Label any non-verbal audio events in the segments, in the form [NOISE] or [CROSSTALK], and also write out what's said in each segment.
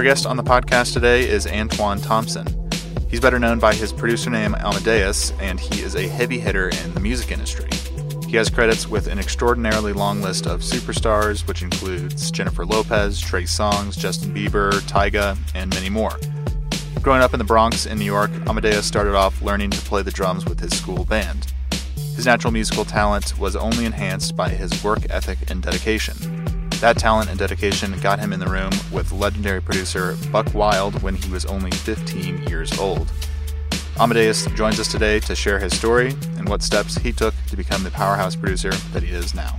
Our guest on the podcast today is Antwan Thompson. He's better known by his producer name Amadeus, and he is a heavy hitter in the music industry. He has credits with an extraordinarily long list of superstars, which includes Jennifer Lopez, Trey Songz, Justin Bieber, Tyga, and many more. Growing up in the Bronx in New York, Amadeus started off learning to play the drums with his school band. His natural musical talent was only enhanced by his work ethic and dedication. That talent and dedication got him in the room with legendary producer Buckwild when he was only 15 years old. Amadeus joins us today to share his story and what steps he took to become the powerhouse producer that he is now.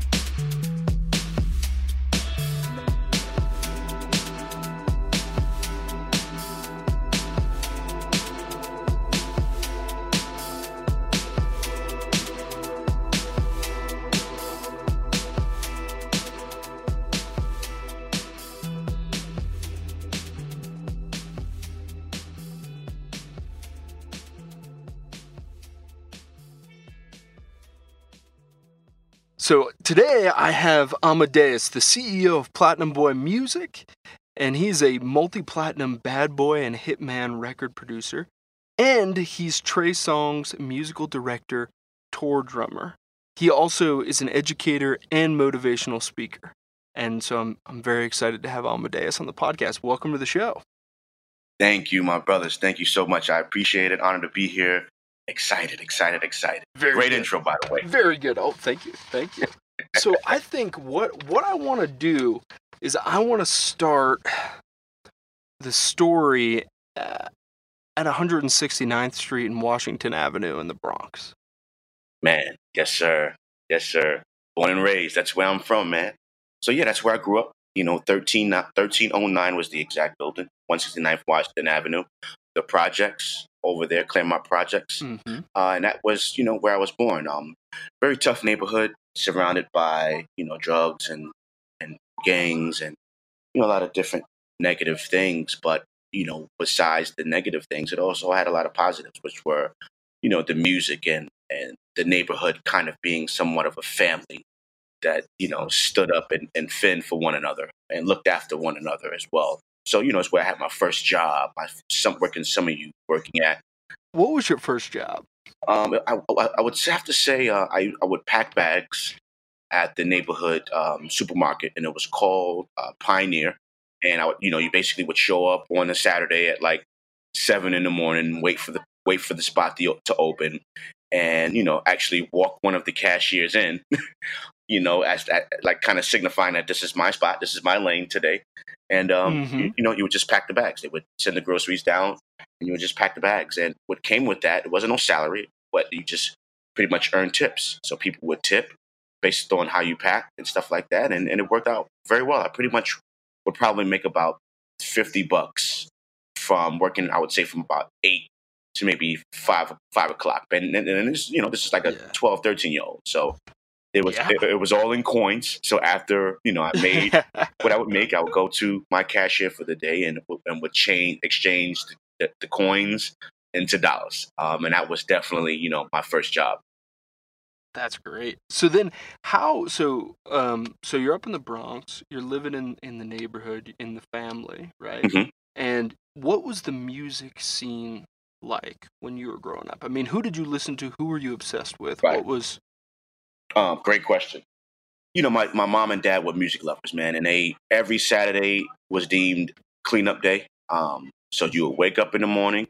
Today I have Amadeus, the CEO of Platinum Boy Music, and he's a multi platinum bad boy and hitman record producer. And he's Trey Songz musical director, tour drummer. He also is an educator and motivational speaker. And so I'm, I'm very excited to have Amadeus on the podcast. Welcome to the show. Thank you, my brothers. Thank you so much. I appreciate it. Honored to be here. Excited, excited, excited. Very Great good. intro, by the way. Very good. Oh, thank you. Thank you. So I think what what I want to do is I want to start the story uh, at 169th Street and Washington Avenue in the Bronx. Man, yes, sir. Yes, sir. Born and raised. That's where I'm from, man. So, yeah, that's where I grew up. You know, 13, 1309 was the exact building, 169th Washington Avenue. The projects over there, Claremont Projects. Mm-hmm. Uh, and that was, you know, where I was born. Um, very tough neighborhood, surrounded by, you know, drugs and, and gangs and, you know, a lot of different negative things. But, you know, besides the negative things, it also had a lot of positives, which were, you know, the music and, and the neighborhood kind of being somewhat of a family that, you know, stood up and, and fend for one another and looked after one another as well. So, you know, it's where I had my first job. I some working some of you working at. What was your first job? Um, I, I, I would have to say uh, I, I would pack bags at the neighborhood um, supermarket, and it was called uh, Pioneer. And I would, you know, you basically would show up on a Saturday at like seven in the morning, wait for the wait for the spot to, to open, and you know, actually walk one of the cashiers in. [LAUGHS] you know, as like kind of signifying that this is my spot, this is my lane today. And um, Mhm. you, you know, you would just pack the bags. They would send the groceries down, and you would just pack the bags. And what came with that, it wasn't no salary, but you just pretty much earned tips. So people would tip based on how you pack and stuff like that, and, and it worked out very well. I pretty much would probably make about fifty bucks from working. I would say from about eight to maybe five five o'clock. And and, and this, you know, this is like a Yeah. 12, 13 year old. So it was Yeah. it, it was all in coins. So after you know, I made [LAUGHS] what I would make, I would go to my cashier for the day and and would change exchange the, the, coins into dollars. Um, and that was definitely you know my first job. That's great. So then, how? So, um, so you're up in the Bronx. You're living in in the neighborhood, in the family, right? Mhm. And what was the music scene like when you were growing up? I mean, who did you listen to? Who were you obsessed with? Right. What was? Um, great question. You know, my, my mom and dad were music lovers, man, and they every Saturday was deemed cleanup day. Um, so you would wake up in the morning,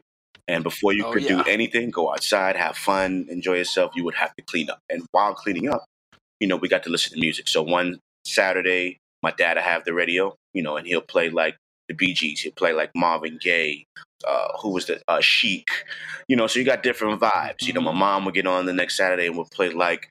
and before you Oh, could yeah. do anything, go outside, have fun, enjoy yourself, you would have to clean up. And while cleaning up, you know, we got to listen to music. So one Saturday, my dad would have the radio, you know, and he'll play like the Bee Gees, he'll play like Marvin Gaye, uh, who was the uh, Chic, you know. So you got different vibes. You know, my mom would get on the next Saturday and would play like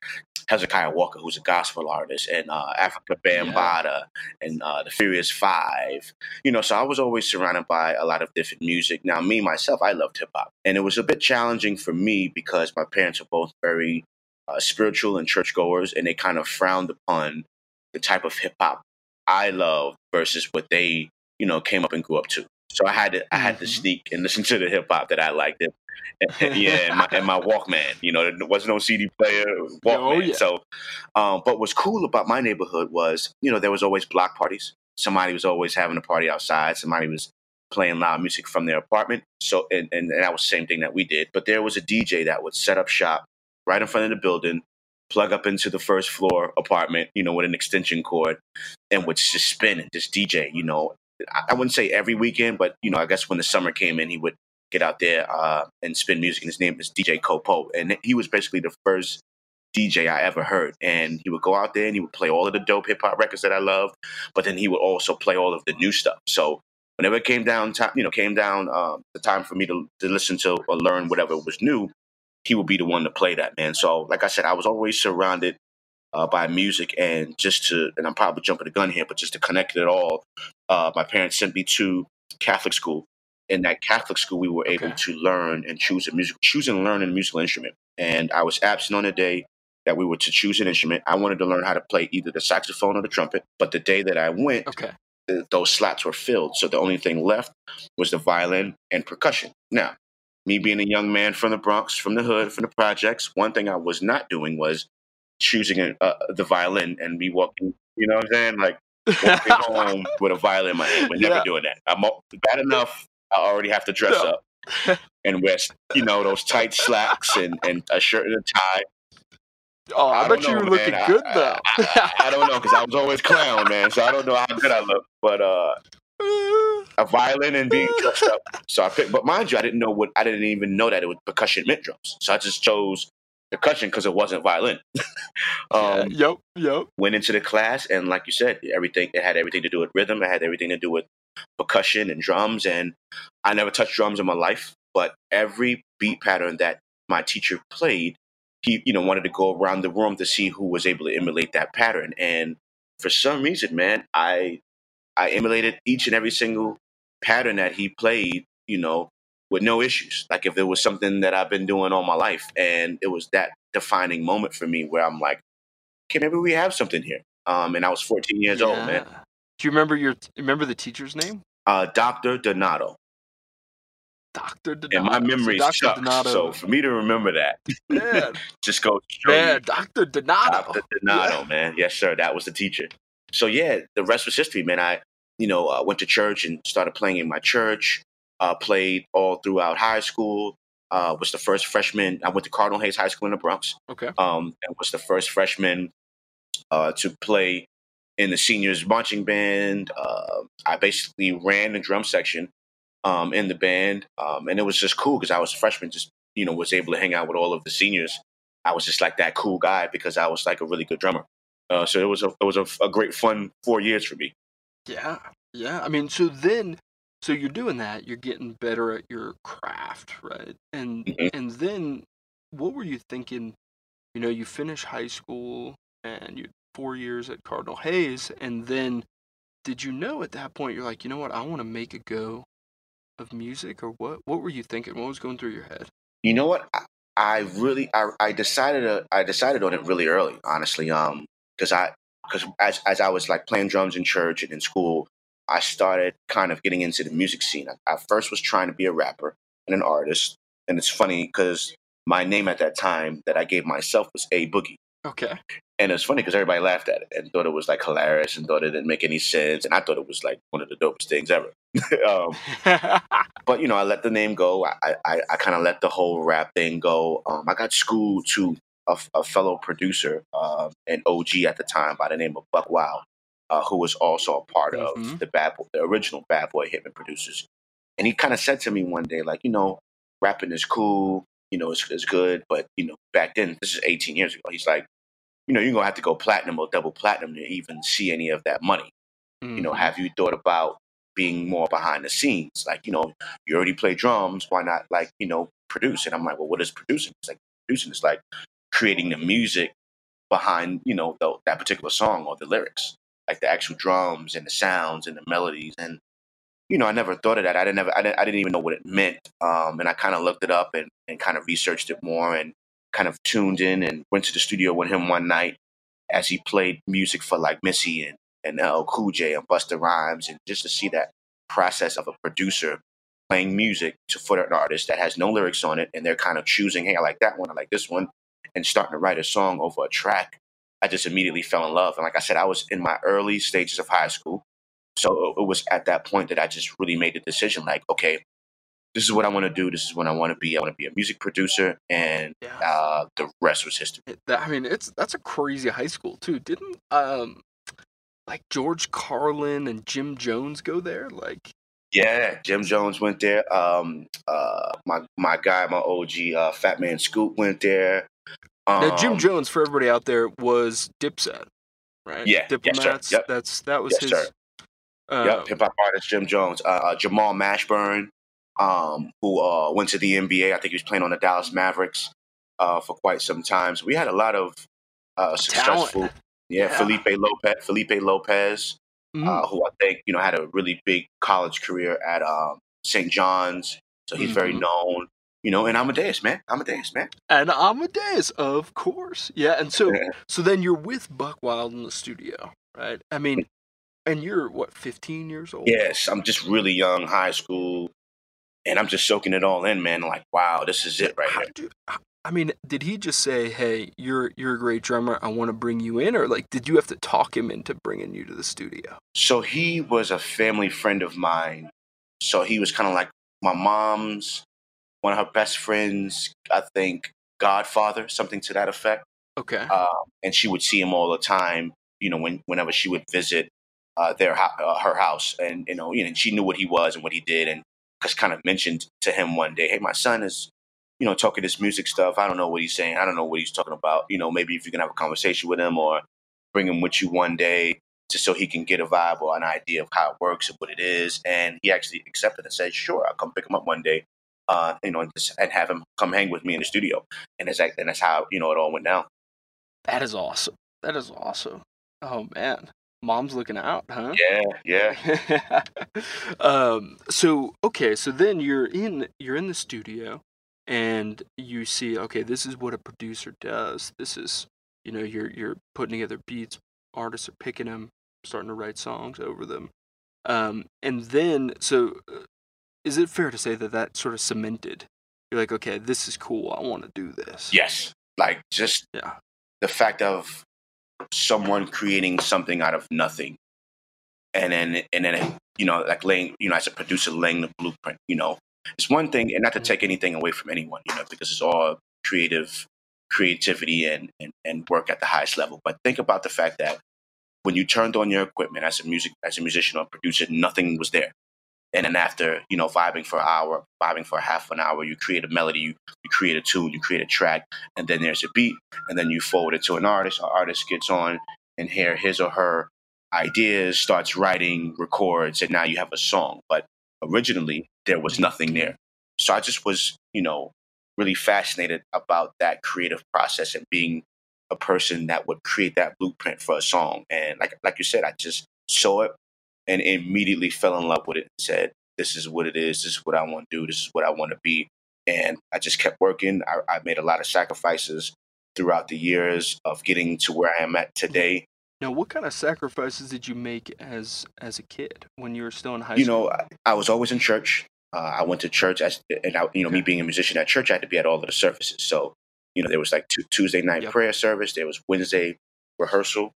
Hezekiah Walker, who's a gospel artist, and uh, Afrika Bambaataa, and uh, the Furious Five. You know, so I was always surrounded by a lot of different music. Now, me myself, I loved hip hop, and it was a bit challenging for me because my parents are both very uh, spiritual and churchgoers, and they kind of frowned upon the type of hip hop I loved versus what they, you know, came up and grew up to. So I had to, I had to Mhm. sneak and listen to the hip hop that I liked. And- [LAUGHS] yeah, and my, and my Walkman. You know, there wasn't no CD player. Walkman. Oh, yeah. So, um, but what's cool about my neighborhood was, you know, there was always block parties. Somebody was always having a party outside. Somebody was playing loud music from their apartment. So, and, and, and that was the same thing that we did. But there was a DJ that would set up shop right in front of the building, plug up into the first floor apartment, you know, with an extension cord, and would just spin and just DJ. You know, I, I wouldn't say every weekend, but you know, I guess when the summer came in, he would get out there uh, and spin music. And his name is DJ Copo, and he was basically the first DJ I ever heard. And he would go out there and he would play all of the dope hip hop records that I loved, but then he would also play all of the new stuff. So whenever it came down time, you know, came down um, the time for me to, to listen to or learn whatever was new, he would be the one to play that, man. So like I said, I was always surrounded uh, by music and just to, and I'm probably jumping the gun here, but just to connect it all, uh, my parents sent me to Catholic school. In that Catholic school, we were able Okay. to learn and choose a music, choose and learn a musical instrument. And I was absent on the day that we were to choose an instrument. I wanted to learn how to play either the saxophone or the trumpet. But the day that I went, Okay. th- those slots were filled. So the only thing left was the violin and percussion. Now, me being a young man from the Bronx, from the hood, from the projects, one thing I was not doing was choosing uh, the violin and be walking, you know what I'm saying? Like walking [LAUGHS] home with a violin in my hand. We're never Yeah. doing that. I'm bad enough. I already have to dress No. up and wear, you know, those tight slacks and, and a shirt and a tie. Oh, I, I bet you were looking man. I- good though. I, I don't know because I was always clown, man. So I don't know how good I look. But uh, [LAUGHS] a violin and being dressed up. So I picked, but mind you, I didn't know what I didn't even know that it was percussion meant drums. So I just chose percussion because it wasn't violin. [LAUGHS] um, yep. Yep. Went into the class, and like you said, everything it had everything to do with rhythm. It had everything to do with percussion and drums. And I never touched drums in my life, but every beat pattern that my teacher played, he you know wanted to go around the room to see who was able to emulate that pattern. And for some reason, man, I I emulated each and every single pattern that he played, you know, with no issues. Like if it was something that I've been doing all my life, and it was that defining moment for me where I'm like, okay, maybe we have something here. Um, and I was 14 years old, man. Yeah. Do you remember your remember the teacher's name? Uh, Doctor Donato, Doctor Donato. and my So memory Dr. sucks. Donato. So for me to remember that, man, [LAUGHS] just go straight. man, Doctor Donato. Dr. Donato, [LAUGHS] man. Yes, sir. That was the teacher. So yeah, the rest was history, man. I, you know, uh, went to church and started playing in my church. Uh, played all throughout high school. Uh, was the first freshman. I went to Cardinal Hayes High School in the Bronx. Okay. Um, and was the first freshman uh, to play in the seniors marching band. Uh, I basically ran the drum section um, in the band, um, and it was just cool because I was a freshman. Just you know, was able to hang out with all of the seniors. I was just like that cool guy because I was like a really good drummer. Uh, so it was a it was a, a great fun four years for me. Yeah, yeah. I mean, so then, so you're doing that. You're getting better at your craft, right? And Mhm. and then, what were you thinking? You know, you finish high school and you four years at Cardinal Hayes, and then did you know at that point you're like, you know what, I want to make a go of music, or what? What were you thinking? What was going through your head? You know what? I, I really I, I decided uh, I decided on it really early, honestly. Um, because I because as as I was like playing drums in church and in school, I started kind of getting into the music scene. I, I first was trying to be a rapper and an artist, and it's funny because my name at that time that I gave myself was A Boogie. Okay. And it's funny because everybody laughed at it and thought it was like hilarious and thought it didn't make any sense. And I thought it was like one of the dopest things ever. [LAUGHS] um, [LAUGHS] but you know, I let the name go. I I, I kind of let the whole rap thing go. Um, I got schooled to a, a fellow producer, uh, an OG at the time by the name of Buckwild, uh, who was also a part Mhm. of the bad Boy, the original Bad Boy Hitman producers. And he kind of said to me one day, like, you know, rapping is cool, you know, it's, it's good, but you know, back then, this is 18 years ago. He's like, you know, you're gonna have to go platinum or double platinum to even see any of that money. You know Mhm. have you thought about being more behind the scenes? Like you know you already play drums why not like you know produce? And i'm like well what is producing? It's like producing is like creating the music behind you know the, that particular song or the lyrics. Like the actual drums and the sounds and the melodies. And you know i never thought of that. I didn't ever i didn't, I didn't even know what it meant. Um, and i kind of looked it up and, and kind of researched it more and kind of tuned in and went to the studio with him one night as he played music for like missy and and LL Cool J and Busta Rhymes, and just to see that process of a producer playing music to for an artist that has no lyrics on it, and they're kind of choosing, hey, I like that one, I like this one, and starting to write a song over a track. I just immediately fell in love, and like I said, I was in my early stages of high school, So it was at that point that I just really made the decision like, okay, this is what I want to do. This is what I want to be. I want to be a music producer, and Yeah. uh, the rest was history. It- that- I mean, it's that's a crazy high school too. Didn't um, like George Carlin and Jim Jones go there? Like, Yeah, Jim Jones went there. Um, uh, my my guy, my OG, uh, Fat Man Scoop went there. Um, now Jim Jones, for everybody out there, was Dipset, right? Yeah, yes, sir. Yep. That's that was Yes, his. sir. Uh, Yep, hip hop artist Jim Jones. Uh, uh, Jamal Mashburn, um, who uh, went to the NBA. I think he was playing on the Dallas Mavericks uh, for quite some time. So we had a lot of uh, successful. Yeah, Yeah. Felipe Lopez. Felipe Lopez, uh, who I think you know had a really big college career at um, St. John's. So he's very Mhm. known. You know, and Amadeus, man. Amadeus, man. and Amadeus, of course. Yeah, and so so then you're with Buckwild in the studio, right? I mean, and you're what, 15 years old? Yes, I'm just really young, high school, and I'm just soaking it all in, man. Like, wow, this is it right How here. you- I mean, did he just say, "Hey, you're you're a great drummer. I want to bring you in," or like, did you have to talk him into bringing you to the studio? So he was a family friend of mine. So he was kind of like my mom's, one of her best friends, I think, godfather, something to that effect. Okay. Um, and she would see him all the time, you know, when, whenever she would visit uh, their uh, her house. And, you know, you know, she knew what he was and what he did. And just kind of mentioned to him one day, hey, my son is, you know, talking this music stuff. I don't know what he's saying. I don't know what he's talking about. You know, maybe if you can have a conversation with him or bring him with you one day just so he can get a vibe or an idea of how it works and what it is. And he actually accepted and said, sure, I'll come pick him up one day, uh, you know, and, just, and have him come hang with me in the studio. And and that's how, you know, it all went down. that is awesome. That is awesome. Oh man, mom's looking out, huh? Yeah, yeah. [LAUGHS] um. So okay. So then you're in you're in the studio, and you see okay, this is what a producer does. This is you know you're you're putting together beats. Artists are picking them, starting to write songs over them. Um. And then so, uh, is it fair to say that that sort of cemented? You're like, okay, this is cool. I want to do this. Yes. Like just Yeah. the fact of someone creating something out of nothing. And then, and then, you know, like laying, you know, as a producer, laying the blueprint, you know, it's one thing, and not to take anything away from anyone, you know, because it's all creative, creativity and, and, and work at the highest level. But think about the fact that when you turned on your equipment as a music, as a musician or producer, nothing was there. And then after, you know, vibing for an hour, vibing for half an hour, you create a melody, you, you create a tune, you create a track, and then there's a beat, and then you forward it to an artist. An artist gets on and hear his or her ideas, starts writing, records, and now you have a song. But originally there was nothing there. So I just was, you know, really fascinated about that creative process and being a person that would create that blueprint for a song. And like like you said, I just saw it and immediately fell in love with it and said, This is what it is, this is what I want to do, this is what I want to be. And I just kept working. I, I made a lot of sacrifices throughout the years of getting to where I am at today. Now, what kind of sacrifices did you make as as a kid when you were still in high you school? You know, I, I was always in church. Uh, I went to church, as, and I, you know, me being a musician at church, I had to be at all of the services. So, you know, there was like tu- Tuesday night Yep. prayer service, there was Wednesday rehearsal,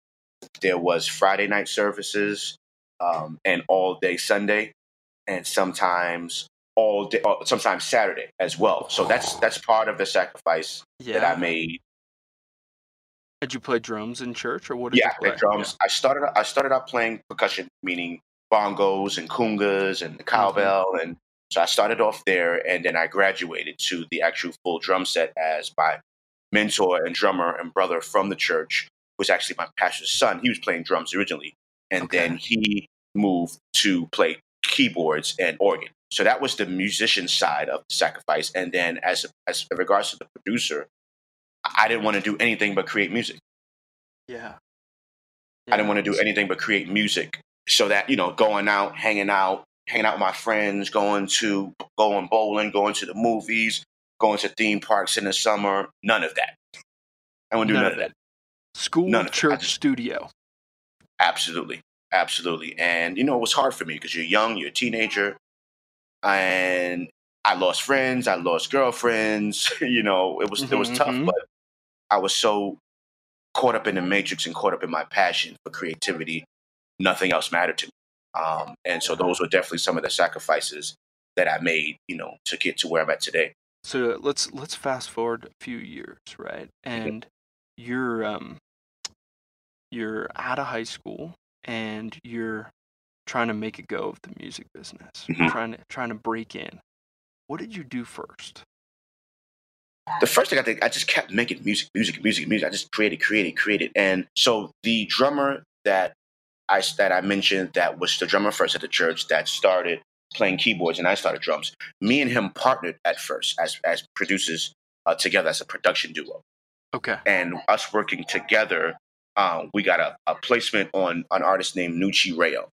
there was Friday night services, um, and all day Sunday, and sometimes all day, uh, sometimes Saturday as well. So that's that's part of the sacrifice yeah. that I made. Did you play drums in church, or what did Yeah, you play? drums. I started. I started out playing percussion, meaning bongos and congas and the cowbell, and so I started off there, and then I graduated to the actual full drum set as my mentor and drummer and brother from the church was actually my pastor's son. He was playing drums originally, and Okay. then he moved to play keyboards and organ. So that was the musician side of the sacrifice, and then as as in regards to the producer, I didn't want to do anything but create music. Yeah. I didn't want to do anything but create music. So that, you know, going out, hanging out, hanging out with my friends, going to going bowling, going to the movies, going to theme parks in the summer, none of that. I wouldn't do None none, of that. School, None of church, just- studio. Absolutely. Absolutely. And you know, it was hard for me because you're young, you're a teenager, and I lost friends, I lost girlfriends, [LAUGHS] you know, it was it was Mhm, tough, mhm. but I was so caught up in the matrix and caught up in my passion for creativity, nothing else mattered to me. Um, and so those were definitely some of the sacrifices that I made, you know, to get to where I'm at today. So let's let's fast forward a few years, right? And you're um you're out of high school and you're trying to make a go of the music business, Mhm. trying to trying to break in. What did you do first? the first thing I think I just kept making music, music, music, music. I just created, created, created. And so the drummer that I that I mentioned that was the drummer first at the church that started playing keyboards and I started drums. Me and him partnered at first as as producers uh, together as a production duo. Okay. And us working together, um, we got a, a placement on an artist named Nucci Rayo.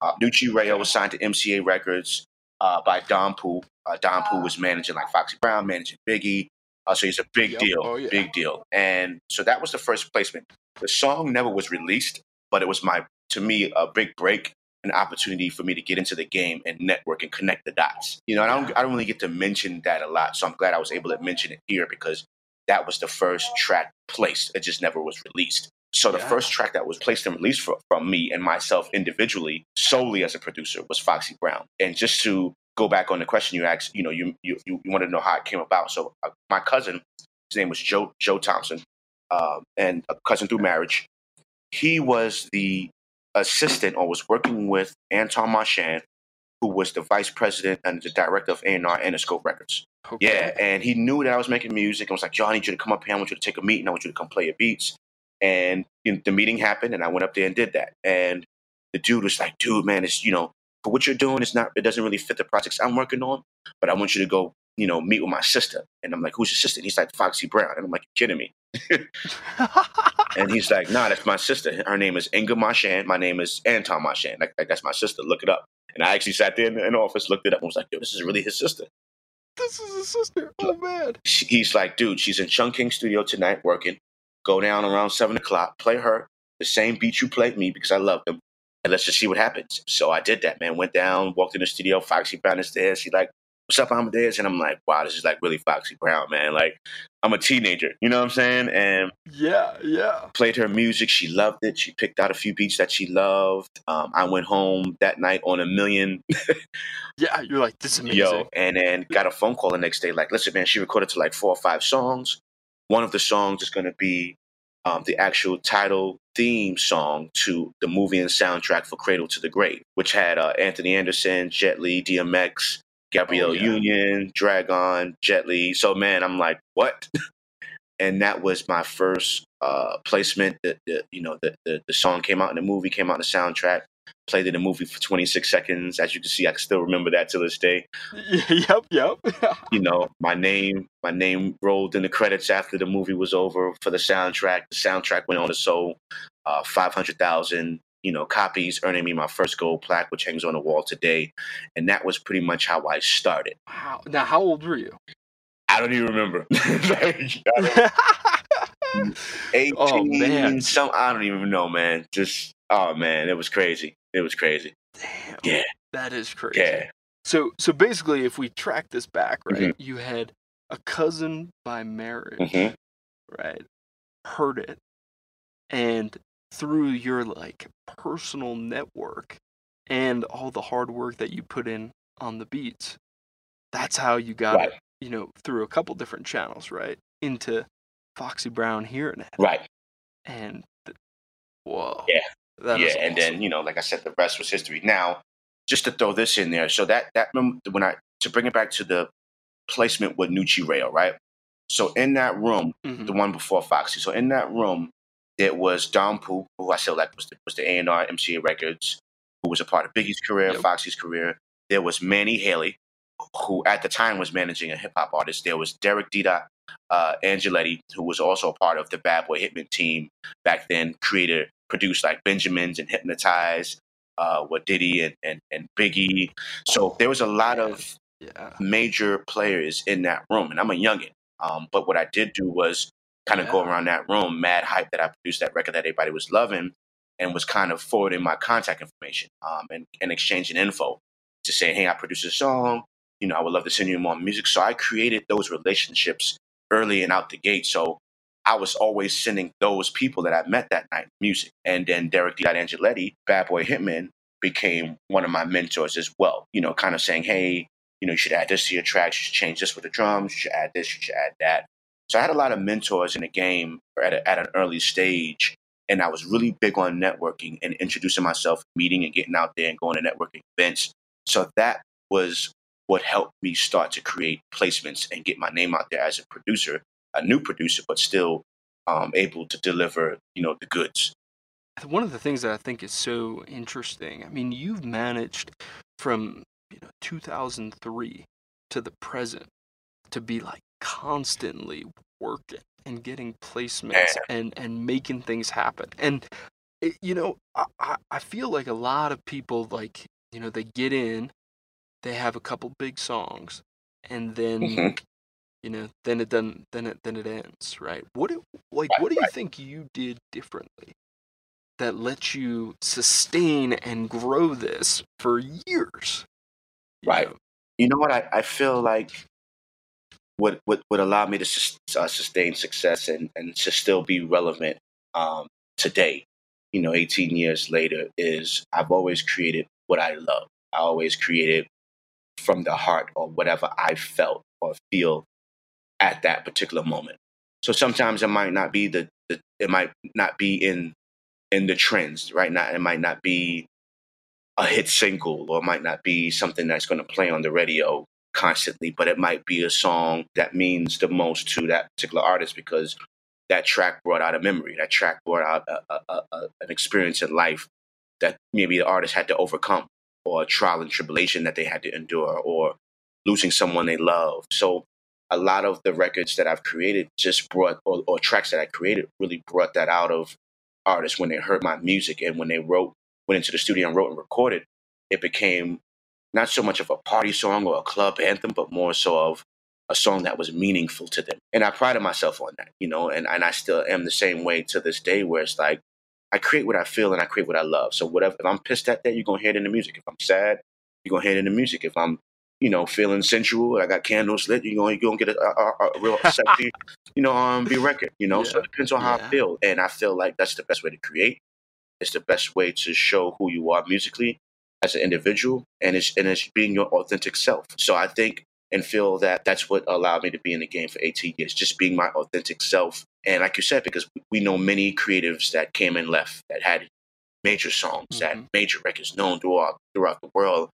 Uh, Nucci Rayo was signed to MCA Records uh, by Don Pooh. Uh, Don Pooh was managing like Foxy Brown, managing Biggie. Uh, so he's a big Yep. deal, Oh, yeah. big deal. And so that was the first placement. The song never was released, but it was my, to me, a big break, an opportunity for me to get into the game and network and connect the dots. You know, and I don't, I don't really get to mention that a lot. So I'm glad I was able to mention it here because that was the first track placed. It just never was released. So the Yeah. first track that was placed and released for, from me and myself individually, solely as a producer, was Foxy Brown. And just to go back on the question you asked, you know, you you, you wanted to know how it came about. So uh, my cousin, his name was Joe Joe Thompson, um, and a cousin through marriage. He was the assistant or was working with Anton Marchand, who was the vice president and the director of A&R Interscope Records. Okay. Yeah, and he knew that I was making music. I was like, "Yo, I need you to come up here. I want you to take a meeting. I want you to come play your beats." And you know, the meeting happened, and I went up there and did that. And the dude was like, "Dude, man, it's you know, for what you're doing, it's not. It doesn't really fit the projects I'm working on. But I want you to go, you know, meet with my sister." And I'm like, "Who's your sister?" And he's like, "Foxy Brown." And I'm like, "You kidding me?" [LAUGHS] And he's like, "Nah, that's my sister. Her name is Inga Marchand. My name is Anton Marchand. Like, like that's my sister. Look it up." And I actually sat there in the, in the office, looked it up, and was like, "Yo, this is really his sister." this is his sister. Oh man. he's like, dude, she's in Chung King studio tonight working. Go down around seven o'clock, play her the same beat you played me because I love them, and let's just see what happens. So I did that, man. Went down, walked in the studio. Foxy Brown is there. She like, what's up, Amadeus? And I'm like, wow, this is like really Foxy Brown, man. Like, I'm a teenager, you know what I'm saying? And Yeah, yeah. played her music. She loved it. She picked out a few beats that she loved. Um, I went home that night on a million [LAUGHS] Yeah, you're like, this is amazing. Yo, and then got a phone call the next day. Like, listen, man, she recorded to like four or five songs. One of the songs is going to be um, the actual title theme song to the movie and soundtrack for Cradle to the Grave, which had uh, Anthony Anderson, Jet Li, DMX, Gabrielle Oh, yeah. Union, Drag-On, Jet Li. So, man, I'm like, what? [LAUGHS] and that was my first uh, placement. The, the, you know, the, the the song came out in the movie, came out in the soundtrack. Played in a movie for 26 seconds. As you can see, I can still remember that to this day [LAUGHS] yep, yep. [LAUGHS] you know, my name, my name rolled in the credits after the movie was over for the soundtrack. The soundtrack went on to sell uh, five hundred thousand, you know, copies, earning me my first gold plaque, which hangs on the wall today. And that was pretty much how I started. wow. Now, how old were you? I don't even remember. Like, [LAUGHS] don't- Eighteen, Oh, man. some I don't even know, man. Just oh man, it was crazy. It was crazy. Damn. Yeah. That is crazy. Yeah, So, so basically, if we track this back, right, Mm-hmm. you had a cousin by marriage, Mhm. right, heard it, and through your like personal network and all the hard work that you put in on the beats, that's how you got right, it, you know, through a couple different channels, right, into Foxy Brown hearing it, right. and th- whoa, Yeah. That yeah, and then you know, like I said, the rest was history. Now, just to throw this in there, so that that when I to bring it back to the placement with Nucci Rail, right? So in that room, Mhm. the one before Foxy, so in that room, there was Don Pooh, who I said like was the, was the A and R MCA Records, who was a part of Biggie's career, Yep. Foxy's career. There was Manny Halley, who at the time was managing a hip hop artist. There was Deric D. Dot, uh, Angelettie, who was also a part of the Bad Boy Hitman team back then, created, produced like Benjamins and Hypnotize, uh, with Diddy and, and, and Biggie. So there was a lot of yeah, major players in that room, and I'm a youngin. Um, but what I did do was kind of go around that room, mad hype that I produced that record that everybody was loving, and was kind of forwarding my contact information um, and, and exchanging info to say, hey, I produced a song. You know, I would love to send you more music. So I created those relationships early and out the gate. So I was always sending those people that I met that night music. And then Deric D. Angelettie, Bad Boy Hitman, became one of my mentors as well. You know, kind of saying, hey, you know, you should add this to your tracks, you should change this with the drums, you should add this, you should add that. So I had a lot of mentors in the game at, a, at an early stage. And I was really big on networking and introducing myself, meeting and getting out there and going to networking events. So that was what helped me start to create placements and get my name out there as a producer, a new producer, but still um, able to deliver, you know, the goods. One of the things that I think is so interesting, I mean, you've managed from you know 2003 to the present to be like constantly working and getting placements and and making things happen and it, you know I, I feel like a lot of people like you know they get in they have a couple big songs and then Mhm. You know then it doesn't then it then it ends right what do, like Right, what do you right. think you did differently that lets you sustain and grow this for years you Right. know? You know what? I, I feel like what what what allowed me to uh, sustain success and and to still be relevant um, today, you know, 18 years later, is I've always created what I love. I always created from the heart or whatever I felt or feel at that particular moment. So sometimes it might not be the, the it might not be in in the trends right now. It might not be a hit single or it might not be something that's going to play on the radio constantly, but it might be a song that means the most to that particular artist because that track brought out a memory. That track brought out a, a, a, an experience in life that maybe the artist had to overcome, or a trial and tribulation that they had to endure, or losing someone they love. So a lot of the records that I've created just brought, or, or tracks that I created, really brought that out of artists when they heard my music and when they wrote, went into the studio and wrote and recorded. It became not so much of a party song or a club anthem, but more so of a song that was meaningful to them. And I prided myself on that, you know, and, and I still am the same way to this day where it's like I create what I feel and I create what I love. So whatever if I'm pissed at that, you're gonna hear it in the music. If I'm sad, you're gonna hear it in the music. If I'm, you know, feeling sensual, I got candles lit, You know, you're gonna get a, a, a real sexy, you know, R&B record, you know. So it depends on how Yeah. I feel. And I feel like that's the best way to create. It's the best way to show who you are musically as an individual and it's and it's being your authentic self. So I think and feel that that's what allowed me to be in the game for 18 years, just being my authentic self. And like you said, because we know many creatives that came and left that had major songs, that Mhm. major records known throughout throughout the world.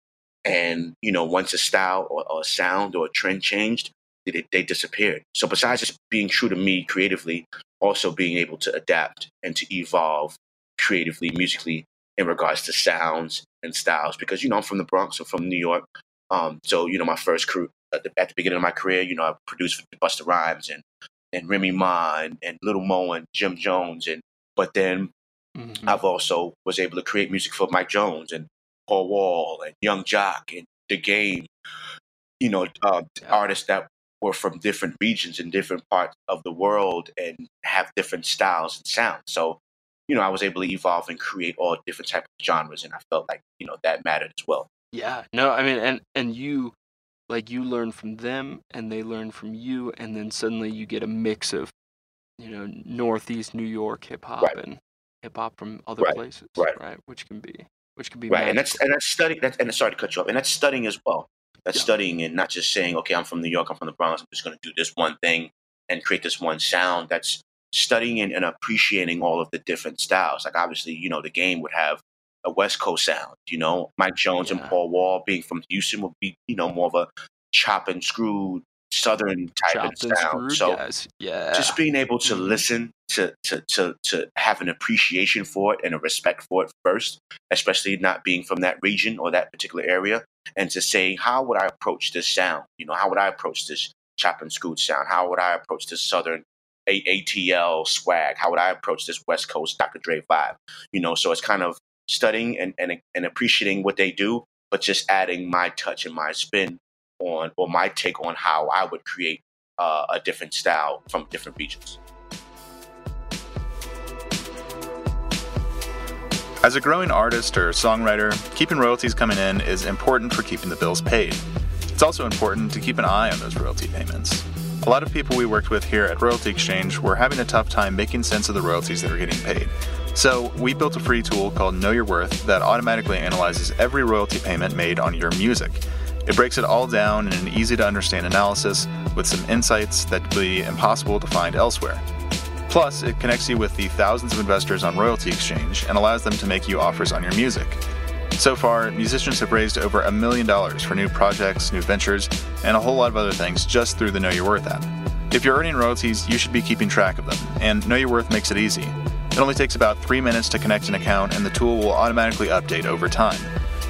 And you know, once a style or, or a sound or a trend changed, they, they disappeared. So besides just being true to me creatively, also being able to adapt and to evolve creatively, musically in regards to sounds and styles. Because you know, I'm from the Bronx, I'm from New York. Um, so you know, my first crew at the, at the beginning of my career, you know, I produced for Busta Rhymes and and Remy Ma and, and Little Mo and Jim Jones and but then Mhm. I've also was able to create music for Mike Jones and Paul Wall and Yung Joc and The Game. You know, uh, artists that were from different regions and different parts of the world and have different styles and sounds. So, you know, I was able to evolve and create all different types of genres, and I felt like you know that mattered as well. Yeah, no, I mean, and and you, like, you learn from them, and they learn from you, and then suddenly you get a mix of, you know, Northeast New York hip hop Right. and hip hop from other Right, places, right. Which can be, which can be right and that's magical. and that's studying that's and sorry to cut you off and that's studying as well. That's Yeah. studying and not just saying okay i'm from new york i'm from the bronx i'm just going to do this one thing and create this one sound. That's studying and, and appreciating all of the different styles. Like obviously you know the game would have a west coast sound you know? Mike jones and paul wall being from houston would be you know more of a chop and screw southern type of sound. so guys. Yeah, just being able to Mhm. listen to, to to to have an appreciation for it and a respect for it first especially not being from that region or that particular area and to say how would i approach this sound? You know how would i approach this chop and scoot sound? How would i approach this southern A- atl swag? How would i approach this west coast dr dre vibe? You know so it's kind of studying and and, and appreciating what they do but just adding my touch and my spin on or my take on how i would create uh, a different style from different regions As a growing artist or songwriter, keeping royalties coming in is important for keeping the bills paid. It's also important to keep an eye on those royalty payments. A lot of people we worked with here at Royalty Exchange were having a tough time making sense of the royalties they were getting paid. So, we built a free tool called Know Your Worth that automatically analyzes every royalty payment made on your music. It breaks it all down in an easy to understand analysis with some insights that would be impossible to find elsewhere. Plus, it connects you with the thousands of investors on Royalty Exchange and allows them to make you offers on your music. So far, musicians have raised over a million dollars for new projects, new ventures, and a whole lot of other things just through the Know Your Worth app. If you're earning royalties, you should be keeping track of them, and Know Your Worth makes it easy. It only takes about three minutes to connect an account, and the tool will automatically update over time.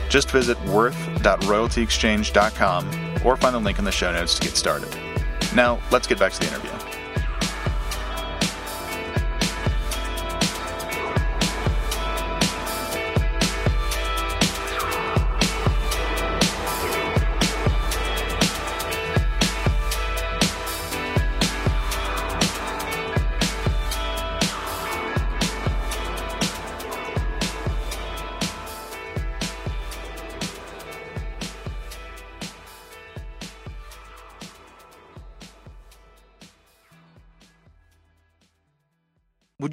Just visit worth.royaltyexchange.com or find the link in the show notes to get started. Now, let's get back to the interview.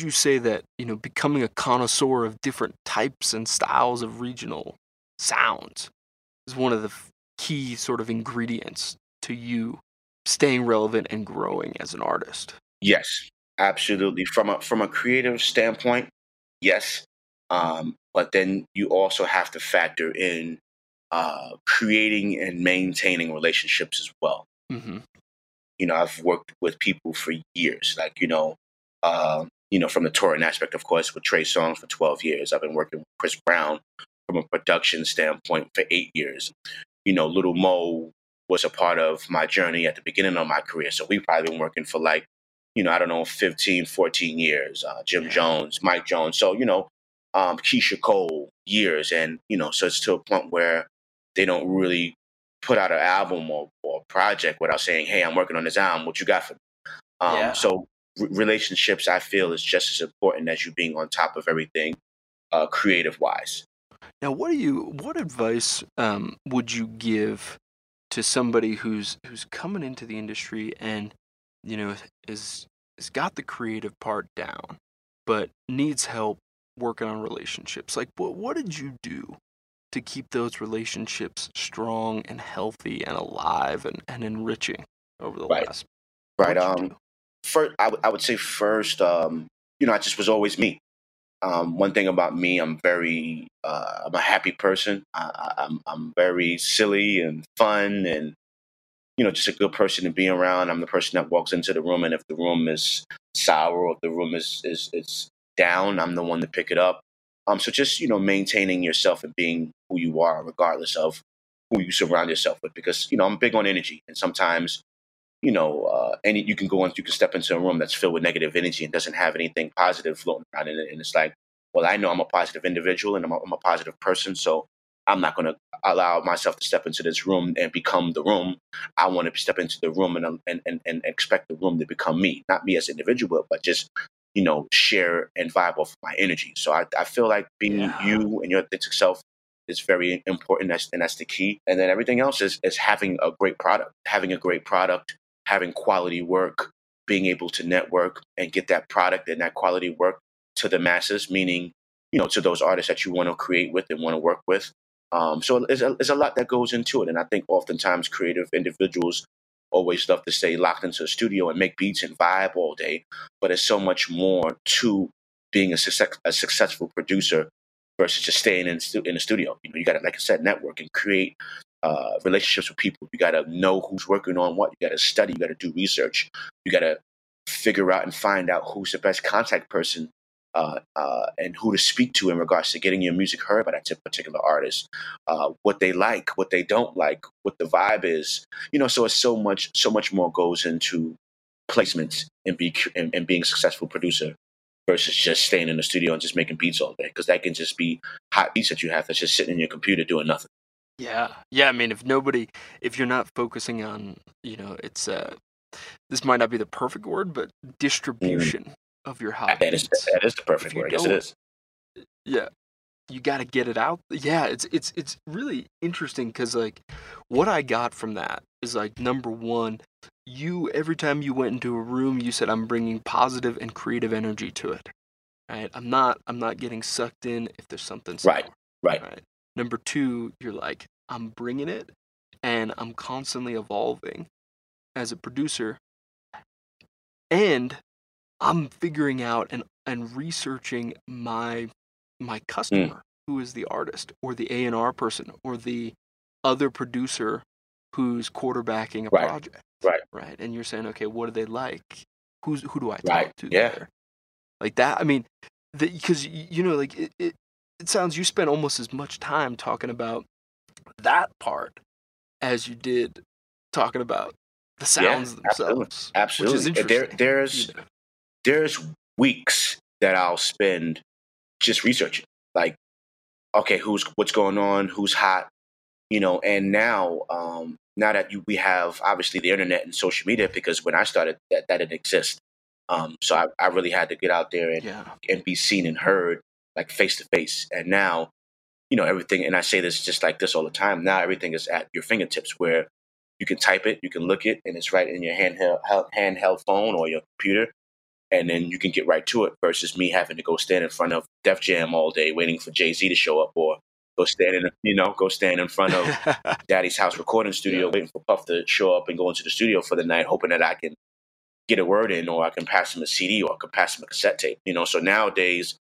You say that you know becoming a connoisseur of different types and styles of regional sounds is one of the key sort of ingredients to you staying relevant and growing as an artist? Yes absolutely. From a from a creative standpoint yes um, but then you also have to factor in uh, creating and maintaining relationships as well. Mm-hmm. you know i've worked with people for years like you know uh, you know, from the touring aspect, of course, with Trey Songz for 12 years. I've been working with Chris Brown from a production standpoint for eight years. You know, Little Mo was a part of my journey at the beginning of my career. So we've probably been working for like, you know, I don't know, 15, 14 years. Uh, Jim. Jones, Mike Jones. So, you know, um, Keyshia Cole, years. And, you know, so it's to a point where they don't really put out an album or, or project without saying, hey, I'm working on this album. What you got for me? Um, yeah. So relationships I feel is just as important as you being on top of everything, uh, creative wise. Now, what do you? What advice um, would you give to somebody who's who's coming into the industry and you know is has got the creative part down, but needs help working on relationships? Like, what what did you do to keep those relationships strong and healthy and alive and, and enriching over the right. last? Right. Um first, I, w- I would say first, um, you know, I just was always me. Um, one thing about me, I'm very, uh, I'm a happy person. I, I'm, I'm very silly and fun, and you know, just a good person to be around. I'm the person that walks into the room, and if the room is sour or if the room is is is down, I'm the one to pick it up. Um, so just you know, maintaining yourself and being who you are, regardless of who you surround yourself with, because you know, I'm big on energy, and sometimes you know, uh, any you can go on, you can step into a room that's filled with negative energy and doesn't have anything positive floating around in it, and it's like, well, I know I'm a positive individual and I'm a, I'm a positive person, so I'm not going to allow myself to step into this room and become the room. I want to step into the room and, and and and expect the room to become me, not me as an individual, but just you know share and vibe off my energy. So I, I feel like being yeah. you and your authentic self is very important. That's, and that's the key. And then everything else is, is having a great product, having a great product, having quality work, being able to network and get that product and that quality work to the masses, meaning, you know, to those artists that you want to create with and want to work with. Um, so there's a, there's a lot that goes into it. And I think oftentimes creative individuals always love to stay locked into a studio and make beats and vibe all day. But it's so much more to being a, success, a successful producer versus just staying in, in the studio. You know, you got to, like I said, network and create uh, relationships with people. You got to know who's working on what. You got to study. You got to do research. You got to figure out and find out who's the best contact person uh, uh, and who to speak to in regards to getting your music heard by that particular artist, uh, what they like, what they don't like, what the vibe is. You know, so it's so much, so much more goes into placements and be and, and being a successful producer versus just staying in the studio and just making beats all day because that can just be hot beats that you have that's just sitting in your computer doing nothing. Yeah. Yeah, I mean if nobody if you're not focusing on, you know, it's uh this might not be the perfect word, but mm. distribution mm. of your hobby. That is that is the perfect word. Yes it is. Yeah. You got to get it out. Yeah, it's it's it's really interesting cuz like what I got from that is like number 1, you every time you went into a room you said I'm bringing positive and creative energy to it. right? I'm not I'm not getting sucked in if there's something Right, right. right? Number two, you're like I'm bringing it, and I'm constantly evolving as a producer, and I'm figuring out and and researching my my Mm. customer, who is the artist or the A and R person or the other producer who's quarterbacking a Right, project, right. Right, and you're saying, okay, what do they like? Who's who do I talk Right, to yeah. there? Like that. I mean, because you know, like it, it it sounds you spent almost as much time talking about that part as you did talking about the sounds absolutely, themselves. Absolutely. Which is There, there's there's weeks that I'll spend just researching, like, okay, who's what's going on, who's hot, you know. And now, um, now that you, we have obviously the internet and social media, because when I started, that that didn't exist. Um, so I, I really had to get out there and, Yeah. and be seen and heard, like face to face. And now, you know, everything. And I say this just like this all the time. Now everything is at your fingertips, where you can type it, you can look it, and it's right in your handheld handheld phone or your computer and then you can get right to it versus me having to go stand in front of Def Jam all day waiting for Jay Z to show up or go stand in you know go stand in front of [LAUGHS] Daddy's house recording studio Yeah. waiting for Puff to show up and go into the studio for the night hoping that I can get a word in or I can pass him a CD or I can pass him a cassette tape you know so nowadays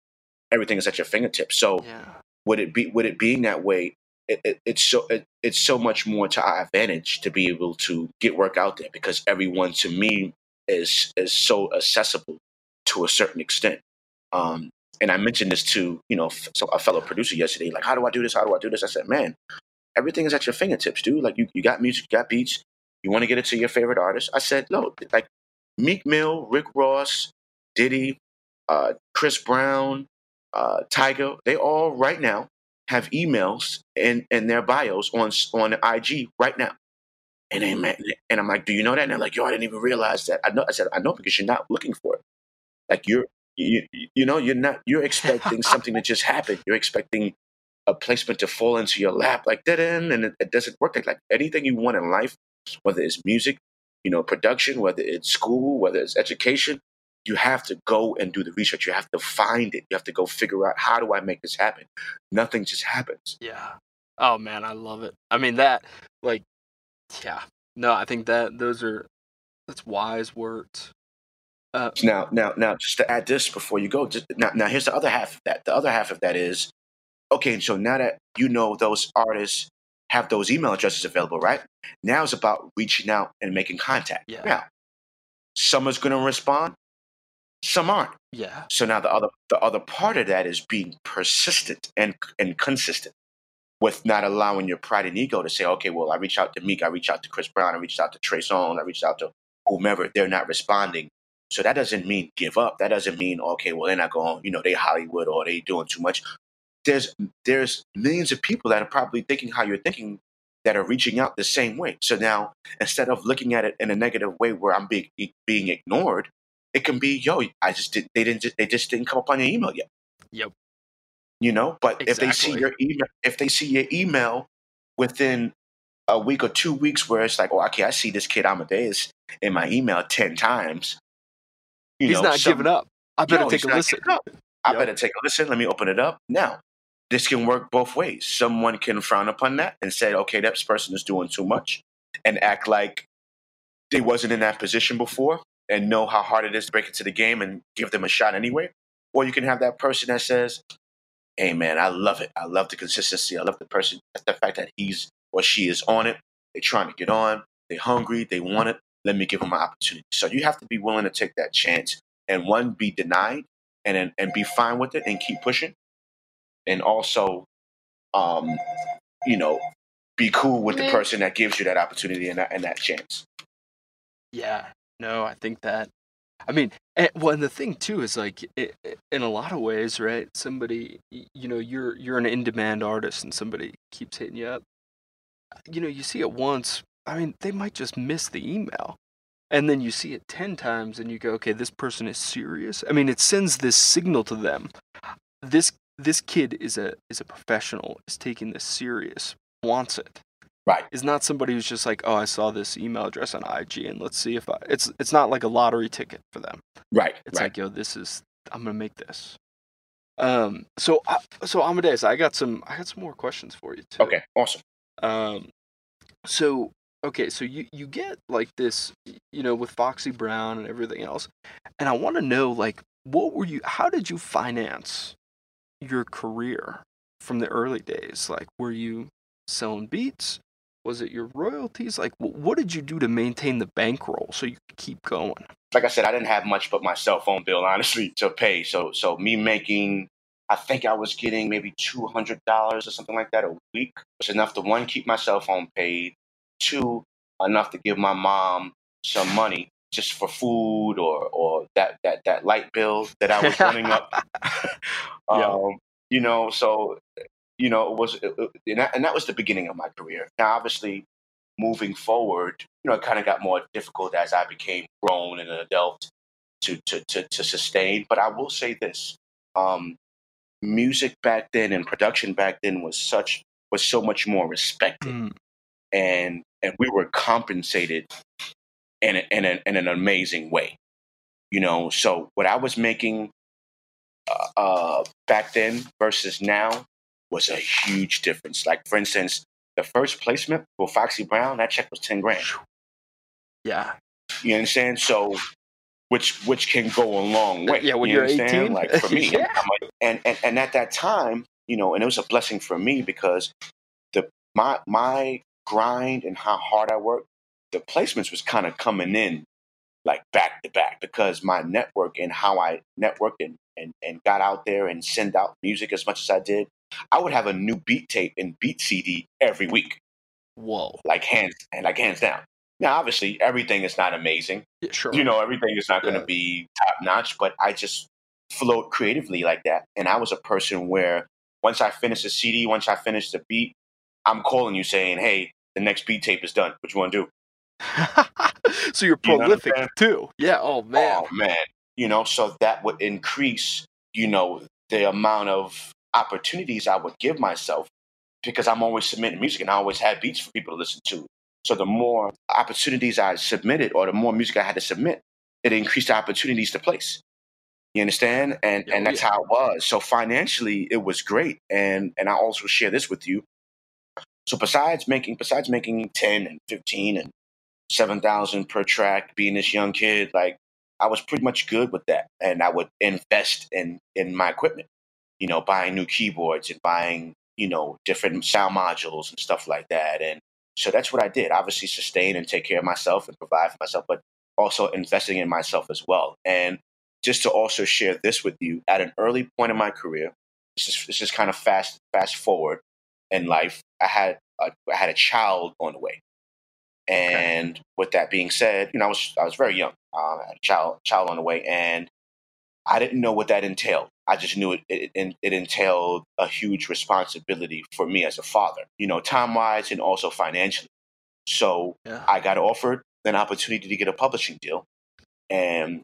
everything is at your fingertips. So yeah. would it be would it being that way it, it, it's so it, it's so much more to our advantage to be able to get work out there because everyone to me is is so accessible to a certain extent. Um and i mentioned this to you know so a fellow producer yesterday like how do i do this? How do i do this? I said man everything is at your fingertips dude. Like you, you got music you got beats. You want to get it to your favorite artist? I said no like meek mill rick ross diddy uh chris brown uh Tyga they all right now have emails and, in their bios on on IG right now. And they, man, and I'm like, do you know that? And they're like, yo, I didn't even realize that. I know. I said, I know because you're not looking for it. Like you're, you, you know, you're not. You're expecting [LAUGHS] something to just happen. You're expecting a placement to fall into your lap like that, and it, it doesn't work like like anything you want in life, whether it's music, you know, production, whether it's school, whether it's education. You have to go and do the research. You have to find it. You have to go figure out how do I make this happen. Nothing just happens. Yeah. Oh man, I love it. I mean that like yeah. No, I think that those are that's wise words. Uh Now, now, now, just to add this before you go, just, now, now, here's the other half of that. The other half of that is, okay, so now that you know those artists have those email addresses available, right? Now it's about reaching out and making contact. Yeah. Now, some is going to respond, some aren't. yeah. So now the other the other part of that is being persistent and and consistent with not allowing your pride and ego to say, okay, well, I reached out to Meek, I reached out to Chris Brown, I reached out to Trey Songz, I reached out to whomever, they're not responding. So that doesn't mean give up. That doesn't mean okay, well, they're not going, you know, they Hollywood or they doing too much. There's there's millions of people that are probably thinking how you're thinking that are reaching out the same way. So now instead of looking at it in a negative way where I'm being being ignored, it can be, yo, I just did, they didn't they just didn't come up on your email yet. Yep. You know, but if they see your email, if they see your email within a week or two weeks, where it's like, oh, okay, I see this kid Amadeus in my email ten times. You He's know, not some- giving up. I better Yo, take a listen. I Yep. better take a listen. Let me open it up now. This can work both ways. Someone can frown upon that and say, okay, that person is doing too much, and act like they wasn't in that position before and know how hard it is to break into the game and give them a shot anyway. Or you can have that person that says, hey man, I love it. I love the consistency. I love the person, That's the fact that he's or she is on it. They're trying to get on. They're hungry. They want it. Let me give them an opportunity. So you have to be willing to take that chance and one, be denied and then and be fine with it and keep pushing. And also, um, you know, be cool with the person that gives you that opportunity and that, and that chance. Yeah. No, I think that. I mean, and, well, and the thing too is like, it, it- in a lot of ways, right? Somebody, you know, you're you're an in-demand artist, and somebody keeps hitting you up. You know, you see it once. I mean, they might just miss the email, and then you see it ten times, and you go, okay, this person is serious. I mean, it sends this signal to them. This this kid is a is a professional. Is taking this serious. Wants it Right. is not somebody who's just like, oh, I saw this email address on IG and let's see if I. It's it's not like a lottery ticket for them. Right. It's right. like, yo, this is I'm gonna make this. Um, so uh, so Amadeus, I got some I got some more questions for you too. Okay, awesome. Um, so okay, so you you get like this, you know, with Foxy Brown and everything else, and I want to know like what were you? How did you finance your career from the early days? Like, were you selling beats? Was it your royalties? Like, what did you do to maintain the bankroll so you could keep going? Like I said, I didn't have much but my cell phone bill, honestly, to pay. So, so me making, I think I was getting maybe two hundred dollars or something like that a week was enough to one keep my cell phone paid, two enough to give my mom some money just for food or or that that that light bill that I was running up. [LAUGHS] Yeah. um, you know, so you know, it was it, it- and, that, and that was the beginning of my career. Now, obviously, moving forward, you know, it kind of got more difficult as I became grown and an adult to to to, to sustain. But I will say this: um, music back then and production back then was such was so much more respected Mm, and and we were compensated in a, in, a, in an amazing way. You know, so what I was making uh, uh, back then versus now was a huge difference. Like for instance, the first placement for Foxy Brown, that check was ten grand. yeah. You understand? So, which which can go a long way. Yeah, when you you're understand? 18? Like for me, [LAUGHS] Yeah. Like- and, and and at that time, you know, and it was a blessing for me because the my my grind and how hard I worked, the placements was kind of coming in like back to back because my network and how I networked and, and, and got out there and send out music as much as I did, I would have a new beat tape and beat CD every week, Whoa. like hands and like hands down. Now, obviously, everything is not amazing. Yeah, sure. You know, everything is not going to be top notch, but I just float creatively like that. And I was a person where once I finished a CD, once I finished the beat, I'm calling you saying, "Hey, the next beat tape is done. What you want to do?" [LAUGHS] so you're You prolific too. Yeah. Oh, oh man. Oh man, you know, so that would increase, you know, the amount of opportunities I would give myself because I'm always submitting music and I always had beats for people to listen to. So the more opportunities I submitted or the more music I had to submit, it increased the opportunities to place. You understand? And Yeah, and oh, that's yeah. how it was. So financially it was great. And and I also share this with you. So besides making besides making 10 and 15 and 7,000 per track being this young kid like I was pretty much good with that, and I would invest in in my equipment. You know, buying new keyboards and buying you know different sound modules and stuff like that. And so that's what I did. Obviously, sustain and take care of myself and provide for myself, but also investing in myself as well. And just to also share this with you, at an early point in my career, this is this is kind of fast fast forward in life. I had a, I had a child on the way. And with that being said, you know, I was I was very young. Um, I had a child child on the way, and I didn't know what that entailed. I just knew it it, it, entailed a huge responsibility for me as a father, you know, time wise and also financially. So Yeah. I got offered an opportunity to get a publishing deal, and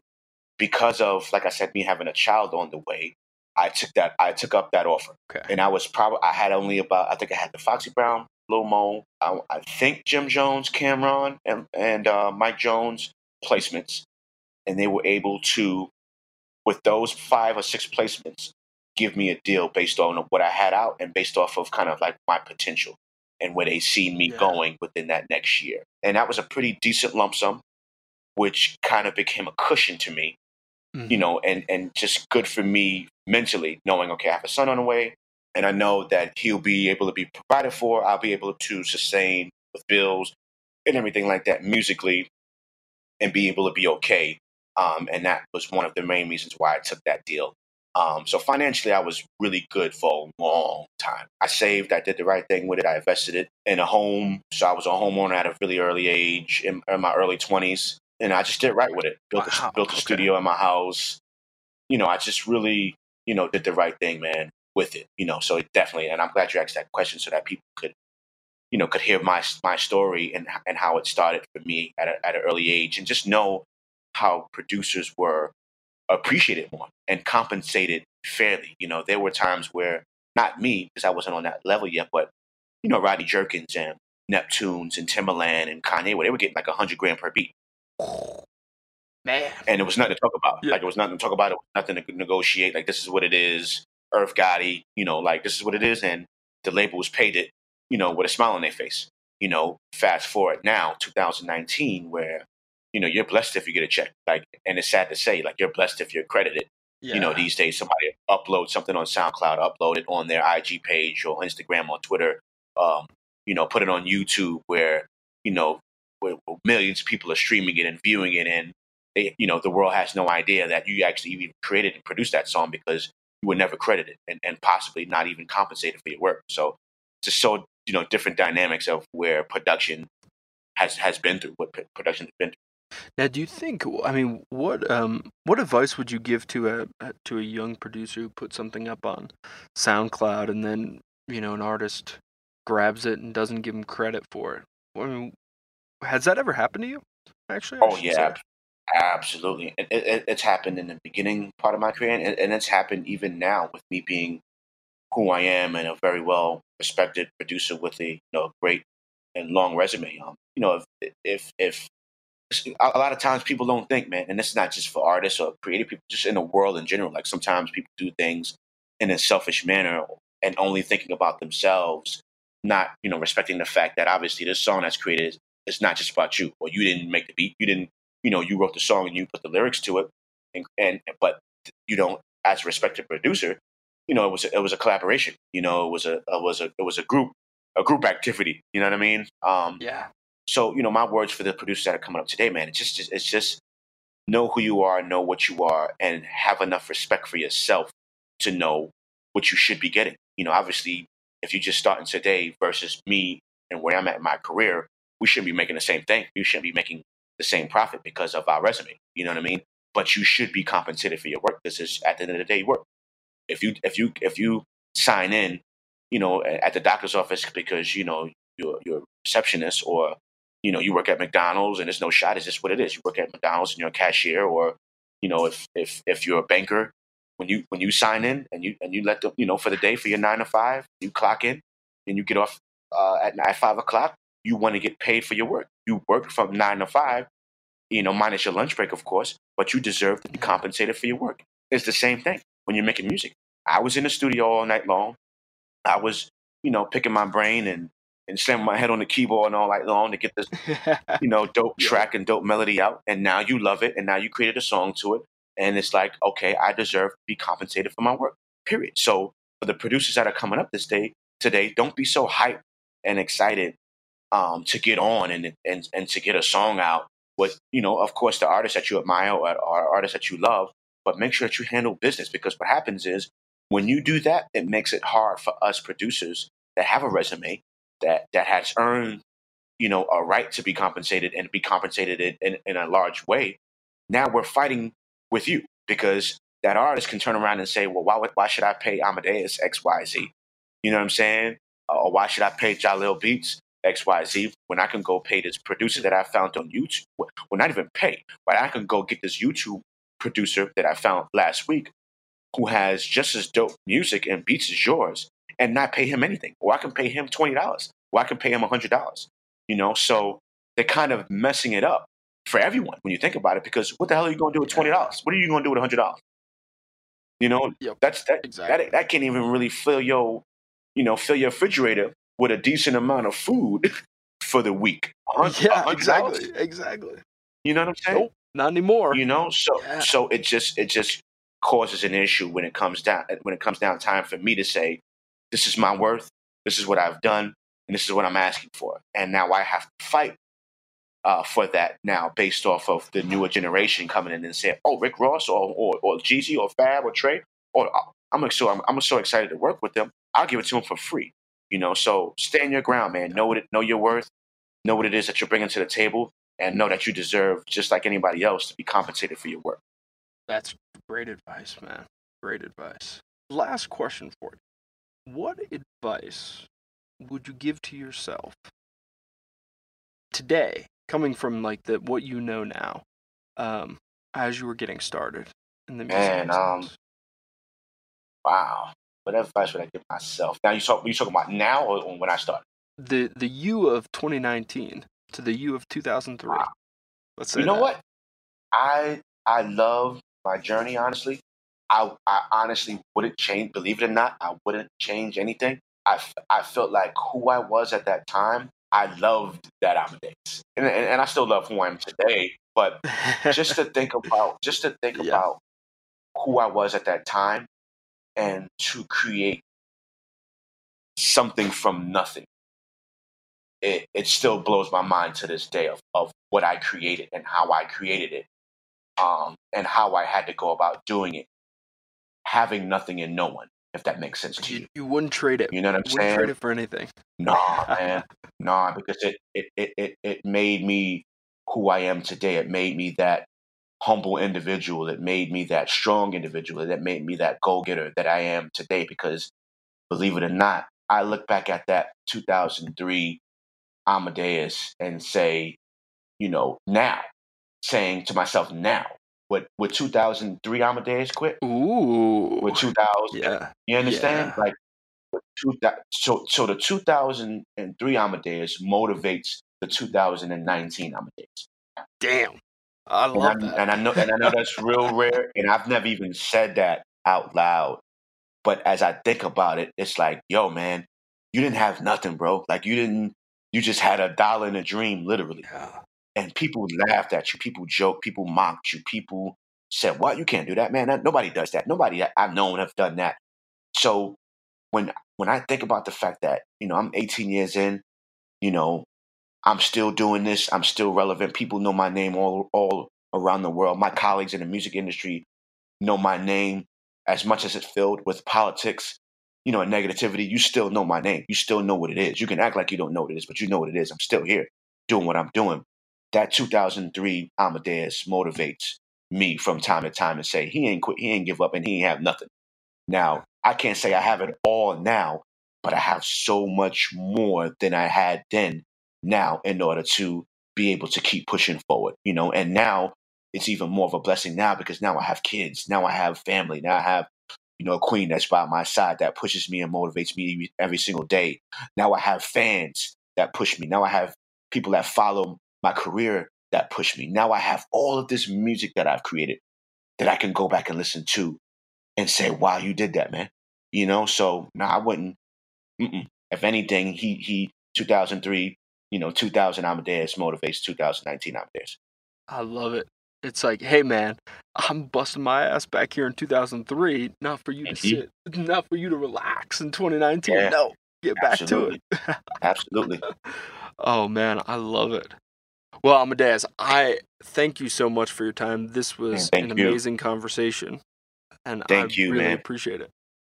because of, like I said, me having a child on the way, I took that I took up that offer Okay. and I was probably I had only about I think I had the Foxy Brown, Lil Mo, I, I think Jim Jones, Cam'ron, and and uh, Mike Jones placements, and they were able to, with those five or six placements, give me a deal based on what I had out and based off of kind of like my potential and where they see me Yeah. going within that next year, and that was a pretty decent lump sum, which kind of became a cushion to me Mhm. you know, and and just good for me mentally, knowing okay, I have a son on the way, and I know that he'll be able to be provided for. I'll be able to sustain with bills and everything like that musically, and be able to be okay. Um, and that was one of the main reasons why I took that deal. Um, so financially, I was really good for a long time. I saved, I did the right thing with it. I invested it in a home, so I was a homeowner at a really early age, in, in my early twenties, and I just did right with it. Built Wow, a, built a okay. studio in my house. You know, I just really, you know, did the right thing, man, with it. You know, so it definitely, and I'm glad you asked that question so that people could, you know, could hear my my story and and how it started for me at a, at an early age, and just know how producers were appreciated more and compensated fairly. You know, there were times where not me because I wasn't on that level yet, but you know, Rodney Jerkins and Neptunes and Timbaland and Kanye, where they were getting like a hundred grand per beat, Man. and it was nothing to talk about. Yeah. Like it was nothing to talk about. It was nothing to negotiate. Like this is what it is. Irv Gotti, you know, like this is what it is, and the label was paid it, you know, with a smile on their face. You know, fast forward now, 2019, where you know you're blessed if you get a check. Like, and it's sad to say, like you're blessed if you're credited. Yeah. You know, these days somebody upload something on SoundCloud, upload it on their IG page or Instagram or Twitter. Um, you know, put it on YouTube where you know where, millions of people are streaming it and viewing it, and they, you know the world has no idea that you actually even created and produced that song because you were never credited and, and possibly not even compensated for your work. So just so you know different dynamics of where production has has been through, what production has been through. Now, do you think? I mean, what um, what advice would you give to a to a young producer who puts something up on SoundCloud and then you know an artist grabs it and doesn't give him credit for it? I mean, has that ever happened to you? Actually, I Oh yeah, say. absolutely. It, it, it's happened in the beginning part of my career, and, and it's happened even now with me being who I am and a very well respected producer with a you know great and long resume. Um, you know, if if if a lot of times people don't think, man, and this is not just for artists or creative people, just in the world in general. Like sometimes people do things in a selfish manner and only thinking about themselves, not you know respecting the fact that obviously this song that's created is, not just about you, or you didn't make the beat, you didn't, you know, you wrote the song and you put the lyrics to it, and and but you don't, as a respected producer, you know, it was a, it was a collaboration, you know, it was a it was a it was a group a group activity, you know what I mean? Um, Yeah. So you know, my words for the producers that are coming up today, man, it's just it's just know who you are, know what you are, and have enough respect for yourself to know what you should be getting. You know, obviously, if you're just starting today versus me and where I'm at in my career, we shouldn't be making the same thing. You shouldn't be making the same profit because of our resume. You know what I mean? But you should be compensated for your work. This is at the end of the day work. If you if you if you sign in, you know, at the doctor's office because you know you're you're a receptionist or you know you work at McDonald's and there's no shot. It's just what it is. You work at McDonald's and you're a cashier, or you know if if if you're a banker, when you when you sign in and you and you let them you know for the day for your nine to five, you clock in and you get off uh, at at five o'clock. You want to get paid for your work. You work from nine to five, you know, minus your lunch break, of course, but you deserve to be compensated for your work. It's the same thing when you're making music. I was in the studio all night long. I was, you know, picking my brain and and slamming my head on the keyboard and all night long to get this [LAUGHS] you know, dope track and dope melody out, and now you love it, and now you created a song to it, and it's like, okay, I deserve to be compensated for my work. Period. So for the producers that are coming up this day today, don't be so hyped and excited um, to get on and, and and to get a song out with, you know, of course, the artists that you admire or, or artists that you love, but make sure that you handle business because what happens is when you do that, it makes it hard for us producers that have a resume that that has earned you know, a right to be compensated and be compensated in, in, in a large way. Now we're fighting with you because that artist can turn around and say, well, why, would- why should I pay Amadeus X, Y, Z? You know what I'm saying? Uh, Or why should I pay Jahlil Beats X, Y, Z when I can go pay this producer that I found on YouTube? Well, not even pay, but I can go get this YouTube producer that I found last week who has just as dope music and beats as yours and not pay him anything. Or I can pay him $20. Or I can pay him $100 you know so they're kind of messing it up for everyone when you think about it because what the hell are you going to do with $20 what are you going to do with $100 you know Yep, that's that, exactly. that that can't even really fill your you know fill your refrigerator with a decent amount of food [LAUGHS] for the week A hun- a yeah, hundred exactly, exactly. you know what i'm saying Nope, not anymore. you know so Yeah. so it just it just causes an issue when it comes down when it comes down time for me to say this is my worth this is what i've done and this is what i'm asking for and now i have to fight uh, for that now based off of the newer generation coming in and saying oh rick ross or or, or Jeezy or fab or trey or uh, i'm so I'm, I'm so excited to work with them i'll give it to them for free you know so stand your ground man know what it know your worth know what it is that you're bringing to the table and know that you deserve just like anybody else to be compensated for your work That's great advice, man. Great advice. Last question for you. What advice would you give to yourself today, coming from like the what you know now, um, as you were getting started in the music Man, um. Wow. What advice would I give myself? Now you talk you talking about now or when I started? the the you of 2019 to the you of 2003. Wow. Let's say You know that. what? I I love my journey, honestly. I, I honestly wouldn't change. Believe it or not, I wouldn't change anything. I, f- I felt like who I was at that time. I loved that Amadeus, and, and, and I still love who I am today. But just to think [LAUGHS] about, just to think Yeah. about who I was at that time, and to create something from nothing. It it still blows my mind to this day of, of what I created and how I created it, um, and how I had to go about doing it, having nothing and no one. If that makes sense to you, you, you wouldn't trade it. you know what I'm wouldn't saying? trade it for anything. Nah, [LAUGHS] man. nah, because it, it, it, it, it made me who I am today. It made me that humble individual. It made me that strong individual. That made me that go getter that I am today. Because believe it or not, I look back at that 2003 Amadeus and say, you know, now, saying to myself now, would, would 2003 Amadeus quit? Ooh. with 2000, yeah. you understand? Yeah. Like, with two, so so the 2003 Amadeus motivates the 2019 Amadeus, Damn. I and, love I, that. and I know and I know that's real [LAUGHS] rare, and I've never even said that out loud. But as I think about it, it's like, yo, man, you didn't have nothing, bro. Like you didn't, you just had a dollar in a dream, literally. yeah. And people laughed at you, people joked, people mocked you, people said, "What? You can't do that, man. That, nobody does that. Nobody I've known have done that." So when when I think about the fact that you know I'm 18 years in, you know, I'm still doing this. I'm still relevant. People know my name all all around the world. My colleagues in the music industry know my name as much as it's filled with politics, you know, and negativity. You still know my name. You still know what it is. You can act like you don't know what it is, but you know what it is. I'm still here doing what I'm doing. That 2003 Amadeus motivates me from time to time and say he ain't quit, he ain't give up, and he ain't have nothing. Now I can't say I have it all now, but I have so much more than I had then now in order to be able to keep pushing forward, you know, and now it's even more of a blessing now because now I have kids, now I have family, now I have, you know, a queen that's by my side that pushes me and motivates me every single day. Now I have fans that push me. Now I have people that follow my career that pushed me. Now I have all of this music that I've created that I can go back and listen to and say, "Wow, you did that, man." You know, so no, I wouldn't. Mm-mm. If anything, he he 2003, you know, 2000 Amadeus motivates 2019 Amadeus. I love it. It's like, hey man, I'm busting my ass back here in 2003, not for you to Mhm. sit, not for you to relax in 2019. Yeah. No, get back Absolutely. to it. Absolutely. [LAUGHS] oh man, I love it. Well, Amadeus, I thank you so much for your time. This was thank an you. amazing conversation, and Thank I you, really man. appreciate it.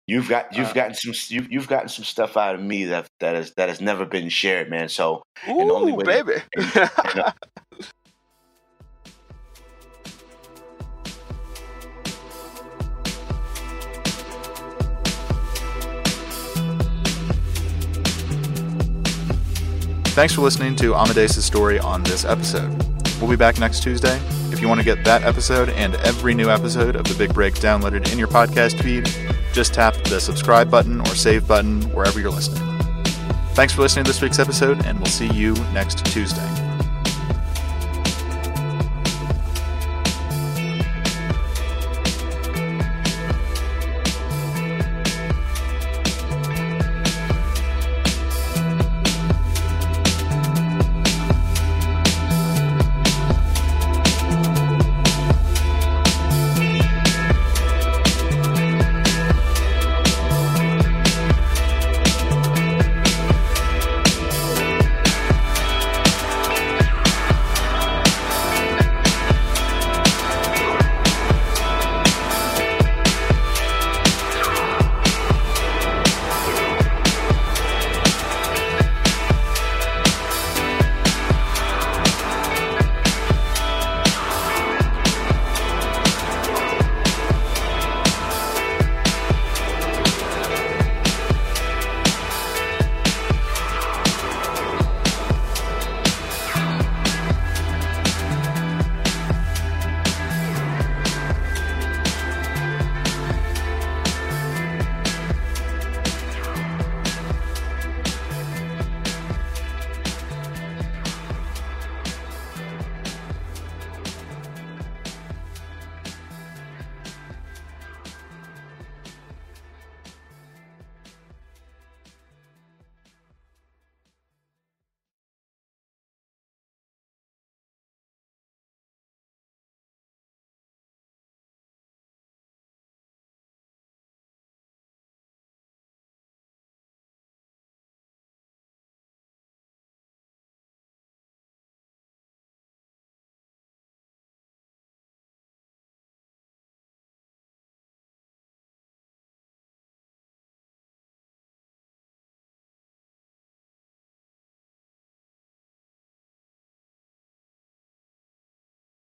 You've got you've Uh, gotten some you, you've gotten some stuff out of me that that has that has never been shared, man. So the only way- baby. and- [LAUGHS] Thanks for listening to Amadeus' story on this episode. We'll be back next Tuesday. If you want to get that episode and every new episode of The Big Break downloaded in your podcast feed, just tap the subscribe button or save button wherever you're listening. Thanks for listening to this week's episode, and we'll see you next Tuesday.